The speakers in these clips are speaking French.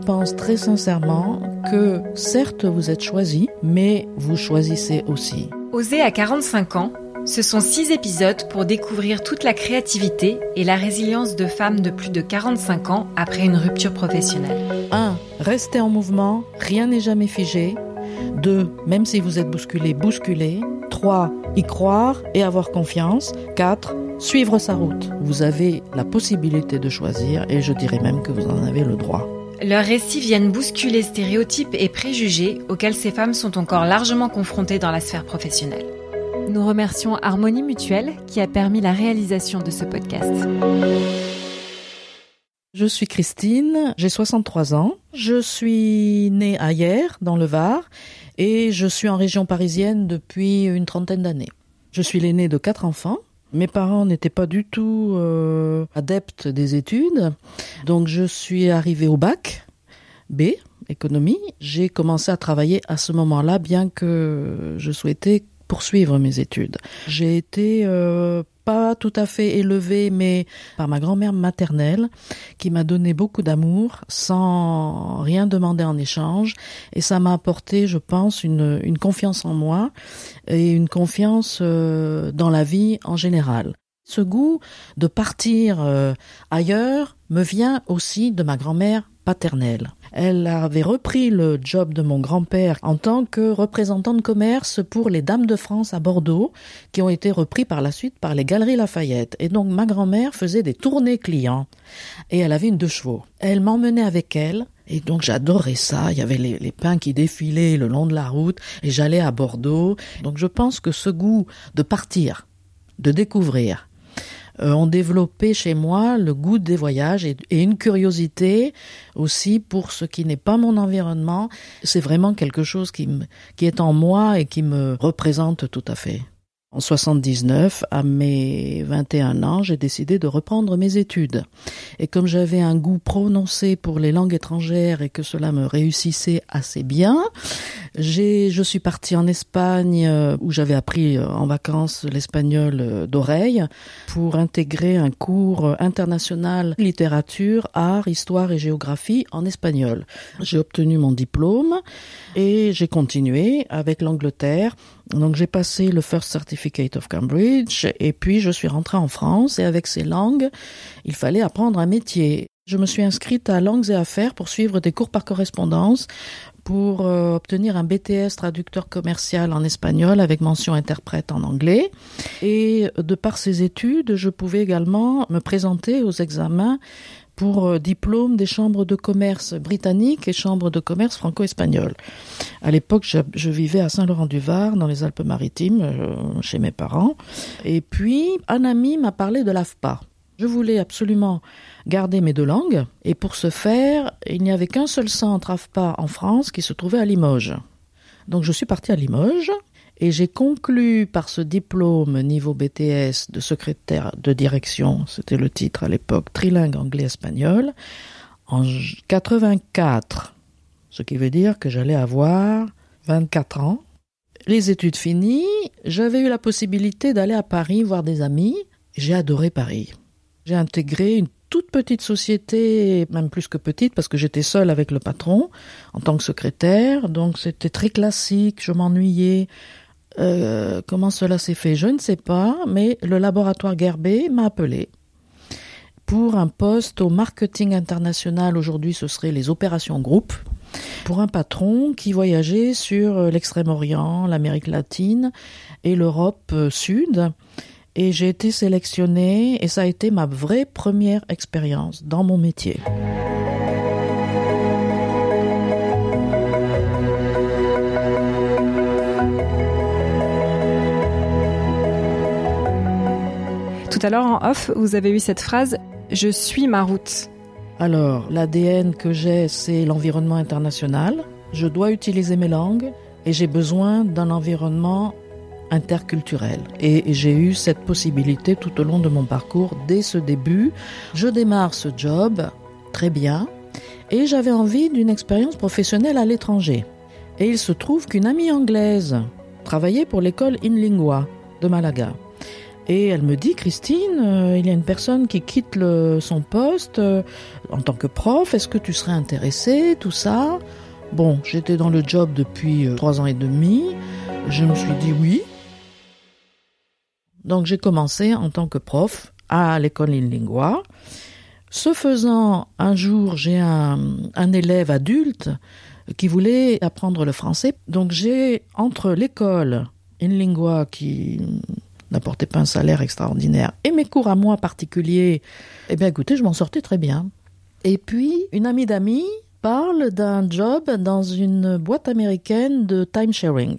Pense très sincèrement que certes vous êtes choisi, mais vous choisissez aussi. Oser à 45 ans, ce sont six épisodes pour découvrir toute la créativité et la résilience de femmes de plus de 45 ans après une rupture professionnelle. 1. Restez en mouvement, rien n'est jamais figé. 2. Même si vous êtes bousculé, bousculez. 3. Y croire et avoir confiance. 4. Suivre sa route. Vous avez la possibilité de choisir et je dirais même que vous en avez le droit. Leurs récits viennent bousculer stéréotypes et préjugés auxquels ces femmes sont encore largement confrontées dans la sphère professionnelle. Nous remercions Harmonie Mutuelle qui a permis la réalisation de ce podcast. Je suis Christine, j'ai 63 ans. Je suis née à Hier, dans le Var, et je suis en région parisienne depuis une trentaine d'années. Je suis l'aînée de quatre enfants. Mes parents n'étaient pas du tout euh, adeptes des études, donc je suis arrivée au bac B, économie. J'ai commencé à travailler à ce moment-là, bien que je souhaitais poursuivre mes études. J'ai été euh, pas tout à fait élevée, mais par ma grand-mère maternelle, qui m'a donné beaucoup d'amour sans rien demander en échange. Et ça m'a apporté, je pense, une, une, confiance en moi et une confiance euh, dans la vie en général. Ce goût de partir euh, ailleurs me vient aussi de ma grand-mère Elle avait repris le job de mon grand-père en tant que représentant de commerce pour les Dames de France à Bordeaux, qui ont été repris par la suite par les Galeries Lafayette. Et donc ma grand-mère faisait des tournées clients. Et elle avait une deux chevaux. Elle m'emmenait avec elle. Et donc j'adorais ça. Il y avait les, les pins qui défilaient le long de la route et j'allais à Bordeaux. Donc je pense que ce goût de partir, de découvrir, ont développé chez moi le goût des voyages et, et une curiosité aussi pour ce qui n'est pas mon environnement. C'est vraiment quelque chose qui, qui est en moi et qui me représente tout à fait. En 79, à mes 21 ans, j'ai décidé de reprendre mes études. Et comme j'avais un goût prononcé pour les langues étrangères et que cela me réussissait assez bien, j'ai, je suis partie en Espagne euh, où j'avais appris euh, en vacances l'espagnol euh, d'oreille pour intégrer un cours international littérature, art, histoire et géographie en espagnol. J'ai obtenu mon diplôme et j'ai continué avec l'Angleterre donc j'ai passé le First Certificate of Cambridge et puis je suis rentrée en France et avec ces langues, il fallait apprendre un métier. Je me suis inscrite à Langues et Affaires pour suivre des cours par correspondance pour euh, obtenir un BTS traducteur commercial en espagnol avec mention interprète en anglais. Et de par ces études, je pouvais également me présenter aux examens pour euh, diplôme des chambres de commerce britanniques et chambres de commerce franco-espagnoles. À l'époque, je, vivais à Saint-Laurent-du-Var, dans les Alpes-Maritimes, euh, chez mes parents. Et puis, un ami m'a parlé de l'AFPA. Je voulais absolument garder mes deux langues, et pour ce faire, il n'y avait qu'un seul centre AFPA en France qui se trouvait à Limoges. Donc je suis partie à Limoges, et j'ai conclu par ce diplôme niveau BTS de secrétaire de direction, c'était le titre à l'époque, trilingue anglais-espagnol, en 84, ce qui veut dire que j'allais avoir 24 ans. Les études finies, j'avais eu la possibilité d'aller à Paris voir des amis. J'ai adoré Paris. J'ai intégré une toute petite société, même plus que petite, parce que j'étais seule avec le patron en tant que secrétaire, donc c'était très classique, je m'ennuyais. Euh, comment cela s'est fait, je ne sais pas, mais le laboratoire Gerbet m'a appelé pour un poste au marketing international. Aujourd'hui, ce serait les opérations groupe. pour un patron qui voyageait sur l'extrême-orient, l'Amérique latine et l'Europe sud. Et j'ai été sélectionnée et ça a été ma vraie première expérience dans mon métier. Tout à l'heure en off, vous avez eu cette phrase Je suis ma route. Alors, l'ADN que j'ai, c'est l'environnement international. Je dois utiliser mes langues et j'ai besoin d'un environnement interculturel. Et j'ai eu cette possibilité tout au long de mon parcours dès ce début. Je démarre ce job très bien et j'avais envie d'une expérience professionnelle à l'étranger. Et il se trouve qu'une amie anglaise travaillait pour l'école Inlingua de Malaga. Et elle me dit, Christine, euh, il y a une personne qui quitte son poste euh, en tant que prof, est-ce que tu serais intéressée, tout ça? Bon, j'étais dans le job depuis euh, trois ans et demi, je me suis dit oui. Donc j'ai commencé en tant que prof à l'école in lingua. Ce faisant, un jour, j'ai un, élève adulte qui voulait apprendre le français. Donc j'ai, entre l'école in lingua qui n'apportait pas un salaire extraordinaire et mes cours à moi particuliers, eh bien écoutez, je m'en sortais très bien. Et puis, une amie d'amis parle d'un job dans une boîte américaine de time sharing,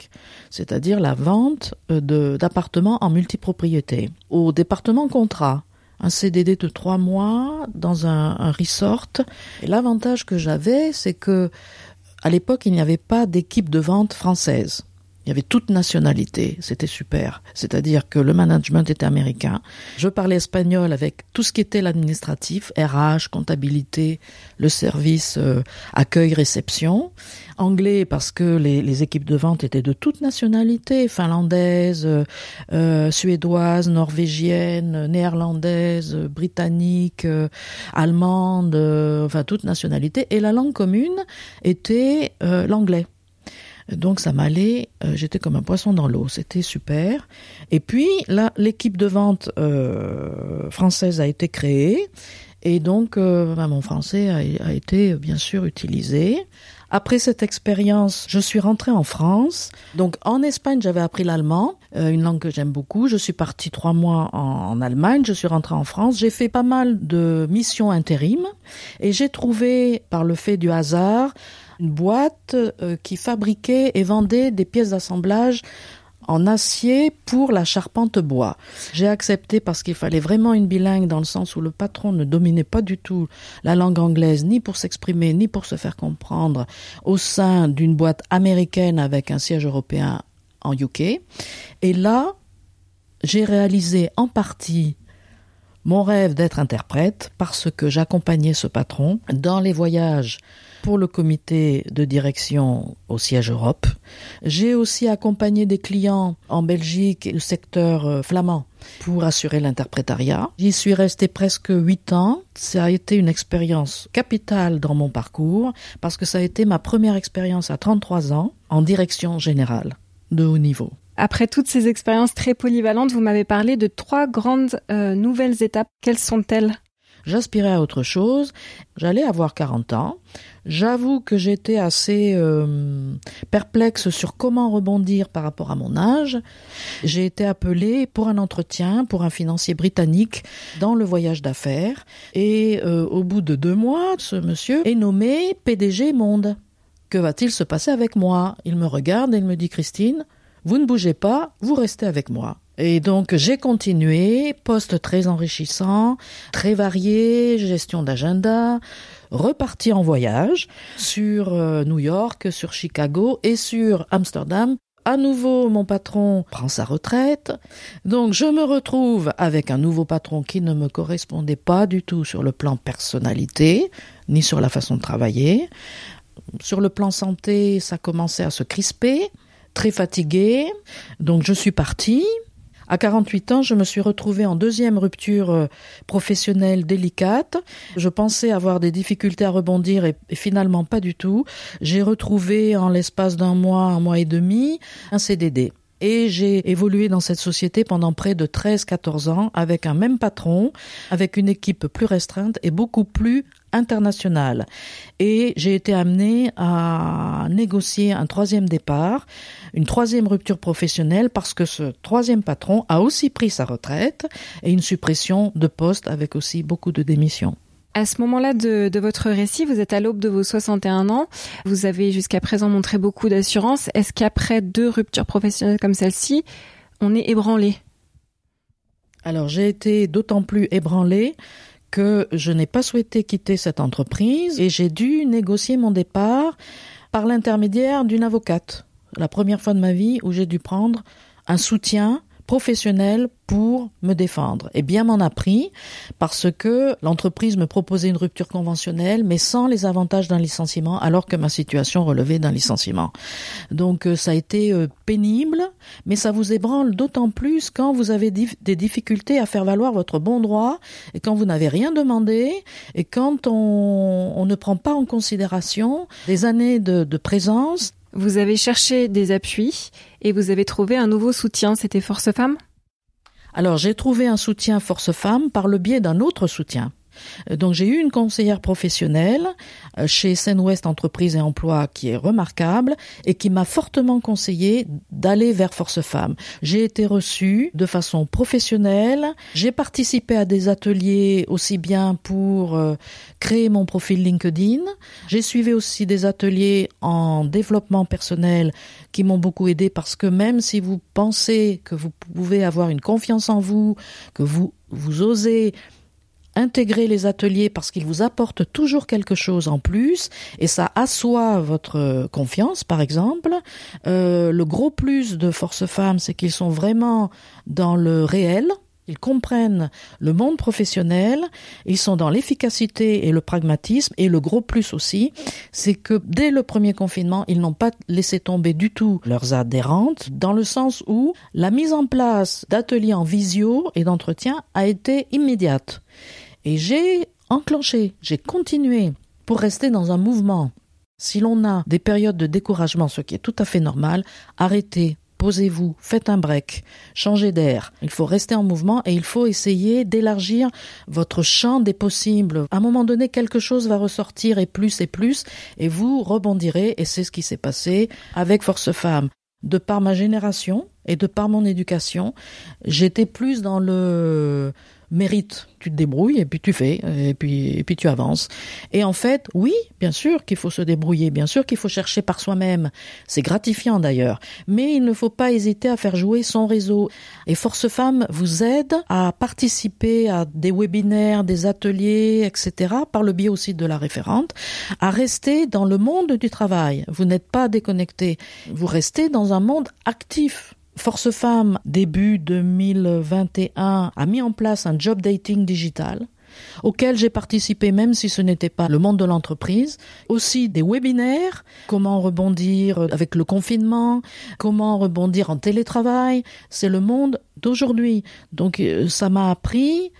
c'est-à-dire la vente euh, d'appartements en multipropriété, au département contrat. Un CDD de trois mois dans un, un resort. L'avantage que j'avais, c'est que à l'époque, il n'y avait pas d'équipe de vente française. Il y avait toute nationalité, c'était super. C'est-à-dire que le management était américain. Je parlais espagnol avec tout ce qui était l'administratif, RH, comptabilité, le service euh, accueil, réception. Anglais parce que les, les, équipes de vente étaient de toute nationalité, finlandaise, euh, euh suédoise, norvégienne, néerlandaise, britannique, euh, allemande, enfin toute nationalité. Et la langue commune était l'anglais. Donc ça m'allait, euh, j'étais comme un poisson dans l'eau, c'était super. Et puis là, l'équipe de vente euh, française a été créée et donc euh, ben, mon français a, a, été bien sûr utilisé. Après cette expérience, je suis rentrée en France. Donc en Espagne, j'avais appris l'allemand, euh, une langue que j'aime beaucoup. Je suis partie trois mois en, Allemagne. Je suis rentrée en France. J'ai fait pas mal de missions intérim et j'ai trouvé, par le fait du hasard, une boîte euh, qui fabriquait et vendait des pièces d'assemblage en acier pour la charpente bois. J'ai accepté parce qu'il fallait vraiment une bilingue dans le sens où le patron ne dominait pas du tout la langue anglaise ni pour s'exprimer ni pour se faire comprendre au sein d'une boîte américaine avec un siège européen en UK. Et là, j'ai réalisé en partie mon rêve d'être interprète parce que j'accompagnais ce patron dans les voyages pour le comité de direction au siège Europe. J'ai aussi accompagné des clients en Belgique et le secteur euh, flamand pour assurer l'interprétariat. J'y suis resté presque huit ans. Ça a été une expérience capitale dans mon parcours parce que ça a été ma première expérience à 33 ans en direction générale de haut niveau. Après toutes ces expériences très polyvalentes, vous m'avez parlé de trois grandes euh, nouvelles étapes. Quelles sont-elles? J'aspirais à autre chose. J'allais avoir 40 ans. J'avoue que j'étais assez euh, perplexe sur comment rebondir par rapport à mon âge. J'ai été appelée pour un entretien pour un financier britannique dans le voyage d'affaires. Et euh, au bout de deux mois, ce monsieur est nommé PDG Monde. Que va-t-il se passer avec moi? Il me regarde et il me dit Christine, vous ne bougez pas, vous restez avec moi. Et donc j'ai continué, poste très enrichissant, très varié, gestion d'agenda, reparti en voyage sur euh, New York, sur Chicago et sur Amsterdam. À nouveau, mon patron prend sa retraite. Donc, je me retrouve avec un nouveau patron qui ne me correspondait pas du tout sur le plan personnalité, ni sur la façon de travailler. Sur le plan santé, ça commençait à se crisper, très fatigué. Donc, je suis partie. À 48 ans, je me suis retrouvée en deuxième rupture euh, professionnelle délicate. Je pensais avoir des difficultés à rebondir et, et finalement pas du tout. J'ai retrouvé en l'espace d'un mois, un mois et demi, un CDD. Et j'ai évolué dans cette société pendant près de 13-14 ans avec un même patron, avec une équipe plus restreinte et beaucoup plus internationale. Et j'ai été amenée à négocier un troisième départ, une troisième rupture professionnelle parce que ce troisième patron a aussi pris sa retraite et une suppression de poste avec aussi beaucoup de démissions. À ce moment-là de, de, votre récit, vous êtes à l'aube de vos 61 ans. Vous avez jusqu'à présent montré beaucoup d'assurance. Est-ce qu'après deux ruptures professionnelles comme celle-ci, on est ébranlé? Alors j'ai été d'autant plus ébranlée que je n'ai pas souhaité quitter cette entreprise et j'ai dû négocier mon départ par l'intermédiaire d'une avocate. La première fois de ma vie où j'ai dû prendre un soutien professionnel pour me défendre. Et bien m'en a pris parce que l'entreprise me proposait une rupture conventionnelle mais sans les avantages d'un licenciement alors que ma situation relevait d'un licenciement. Donc euh, ça a été euh, pénible mais ça vous ébranle d'autant plus quand vous avez des difficultés à faire valoir votre bon droit et quand vous n'avez rien demandé et quand on, ne prend pas en considération des années de présence vous avez cherché des appuis et vous avez trouvé un nouveau soutien, c'était Force Femmes Alors j'ai trouvé un soutien Force Femmes par le biais d'un autre soutien. Euh, donc j'ai eu une conseillère professionnelle euh, chez Seine-Ouest Entreprise et Emploi qui est remarquable et qui m'a fortement conseillé d'aller vers Force Femmes. J'ai été reçue de façon professionnelle, j'ai participé à des ateliers aussi bien pour euh, créer mon profil LinkedIn, j'ai suivi aussi des ateliers en développement personnel qui m'ont beaucoup aidé parce que même si vous pensez que vous pouvez avoir une confiance en vous, que vous vous osez intégrer les ateliers parce qu'ils vous apportent toujours quelque chose en plus et ça assoit votre confiance par exemple. Euh, le gros plus de Force Femmes, c'est qu'ils sont vraiment dans le réel. Ils comprennent le monde professionnel, ils sont dans l'efficacité et le pragmatisme, et le gros plus aussi, c'est que dès le premier confinement, ils n'ont pas laissé tomber du tout leurs adhérentes, dans le sens où la mise en place d'ateliers en visio et d'entretien a été immédiate. Et j'ai enclenché, j'ai continué pour rester dans un mouvement. Si l'on a des périodes de découragement, ce qui est tout à fait normal, arrêtez, posez-vous, faites un break, changez d'air. Il faut rester en mouvement et il faut essayer d'élargir votre champ des possibles. À un moment donné, quelque chose va ressortir et plus et plus et vous rebondirez et c'est ce qui s'est passé avec Force Femmes. De par ma génération et de par mon éducation, j'étais plus dans le mérite. Tu te débrouilles et puis tu fais et puis et puis tu avances. Et en fait, oui, bien sûr qu'il faut se débrouiller, bien sûr qu'il faut chercher par soi-même. C'est gratifiant d'ailleurs, mais il ne faut pas hésiter à faire jouer son réseau. Et Force Femmes vous aide à participer à des webinaires, des ateliers, etc. par le biais aussi de la référente, à rester dans le monde du travail. Vous n'êtes pas déconnecté, vous restez dans un monde actif. Force Femmes, début 2021, a mis en place un job dating digital auquel j'ai participé même si ce n'était pas le monde de l'entreprise, aussi des webinaires, comment rebondir avec le confinement, comment rebondir en télétravail, c'est le monde d'aujourd'hui. Donc euh, ça m'a appris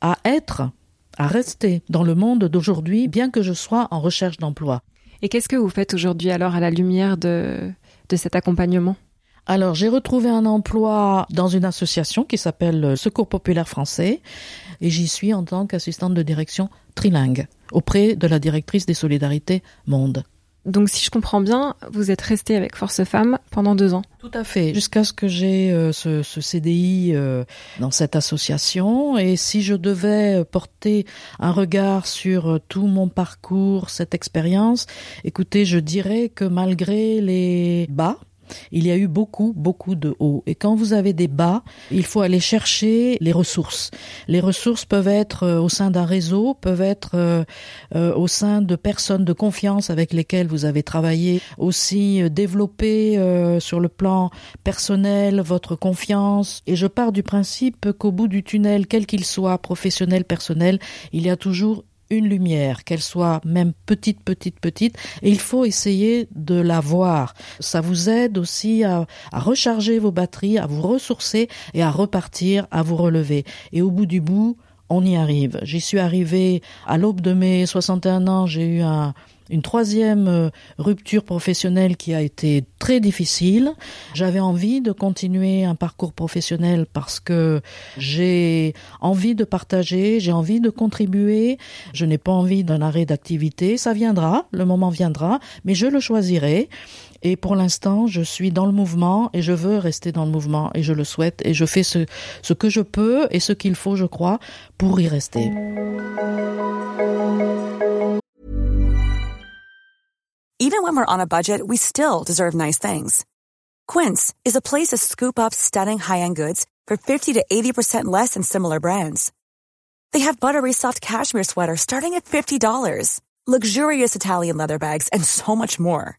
à être, à rester dans le monde d'aujourd'hui, bien que je sois en recherche d'emploi. Et qu'est-ce que vous faites aujourd'hui alors à la lumière de, de cet accompagnement? Alors, j'ai retrouvé un emploi dans une association qui s'appelle Secours populaire français et j'y suis en tant qu'assistante de direction trilingue auprès de la directrice des solidarités Monde. Donc, si je comprends bien, vous êtes resté avec Force Femmes pendant deux ans. Tout à fait, jusqu'à ce que j'ai euh, ce, ce, CDI euh, dans cette association. Et si je devais porter un regard sur euh, tout mon parcours, cette expérience, écoutez, je dirais que malgré les bas, il y a eu beaucoup, beaucoup de hauts. Et quand vous avez des bas, il faut aller chercher les ressources. Les ressources peuvent être euh, au sein d'un réseau, peuvent être euh, euh, au sein de personnes de confiance avec lesquelles vous avez travaillé, aussi développer sur le plan personnel votre confiance. Et je pars du principe qu'au bout du tunnel, quel qu'il soit, professionnel, personnel, il y a toujours lumière, qu'elle soit même petite, petite, petite, et il faut essayer de la voir. Ça vous aide aussi à, recharger vos batteries, à vous ressourcer et à repartir, à vous relever. Et au bout du bout, on y arrive. J'y suis arrivée à l'aube de mes 61 ans, j'ai eu un, une troisième euh, rupture professionnelle qui a été très difficile. J'avais envie de continuer un parcours professionnel parce que j'ai envie de partager, j'ai envie de contribuer, je n'ai pas envie d'un arrêt d'activité. Ça viendra, le moment viendra, mais je le choisirai. Et pour l'instant, je suis dans le mouvement et je veux rester dans le mouvement et je le souhaite et je fais ce, ce que je peux et ce qu'il faut, je crois, pour y rester. Even when we're on a budget, we still deserve nice things. Quince is a place to scoop up stunning high-end goods for 50 to 80% less than similar brands. They have buttery soft cashmere sweaters starting at $50, luxurious Italian leather bags, and so much more.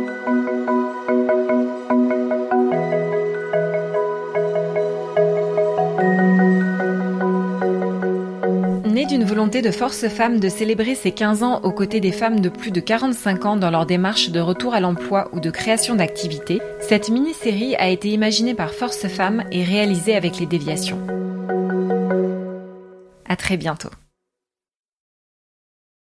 D'une volonté de Force Femmes de célébrer ses 15 ans aux côtés des femmes de plus de 45 ans dans leur démarche de retour à l'emploi ou de création d'activités, cette mini-série a été imaginée par Force Femmes et réalisée avec les déviations. À très bientôt.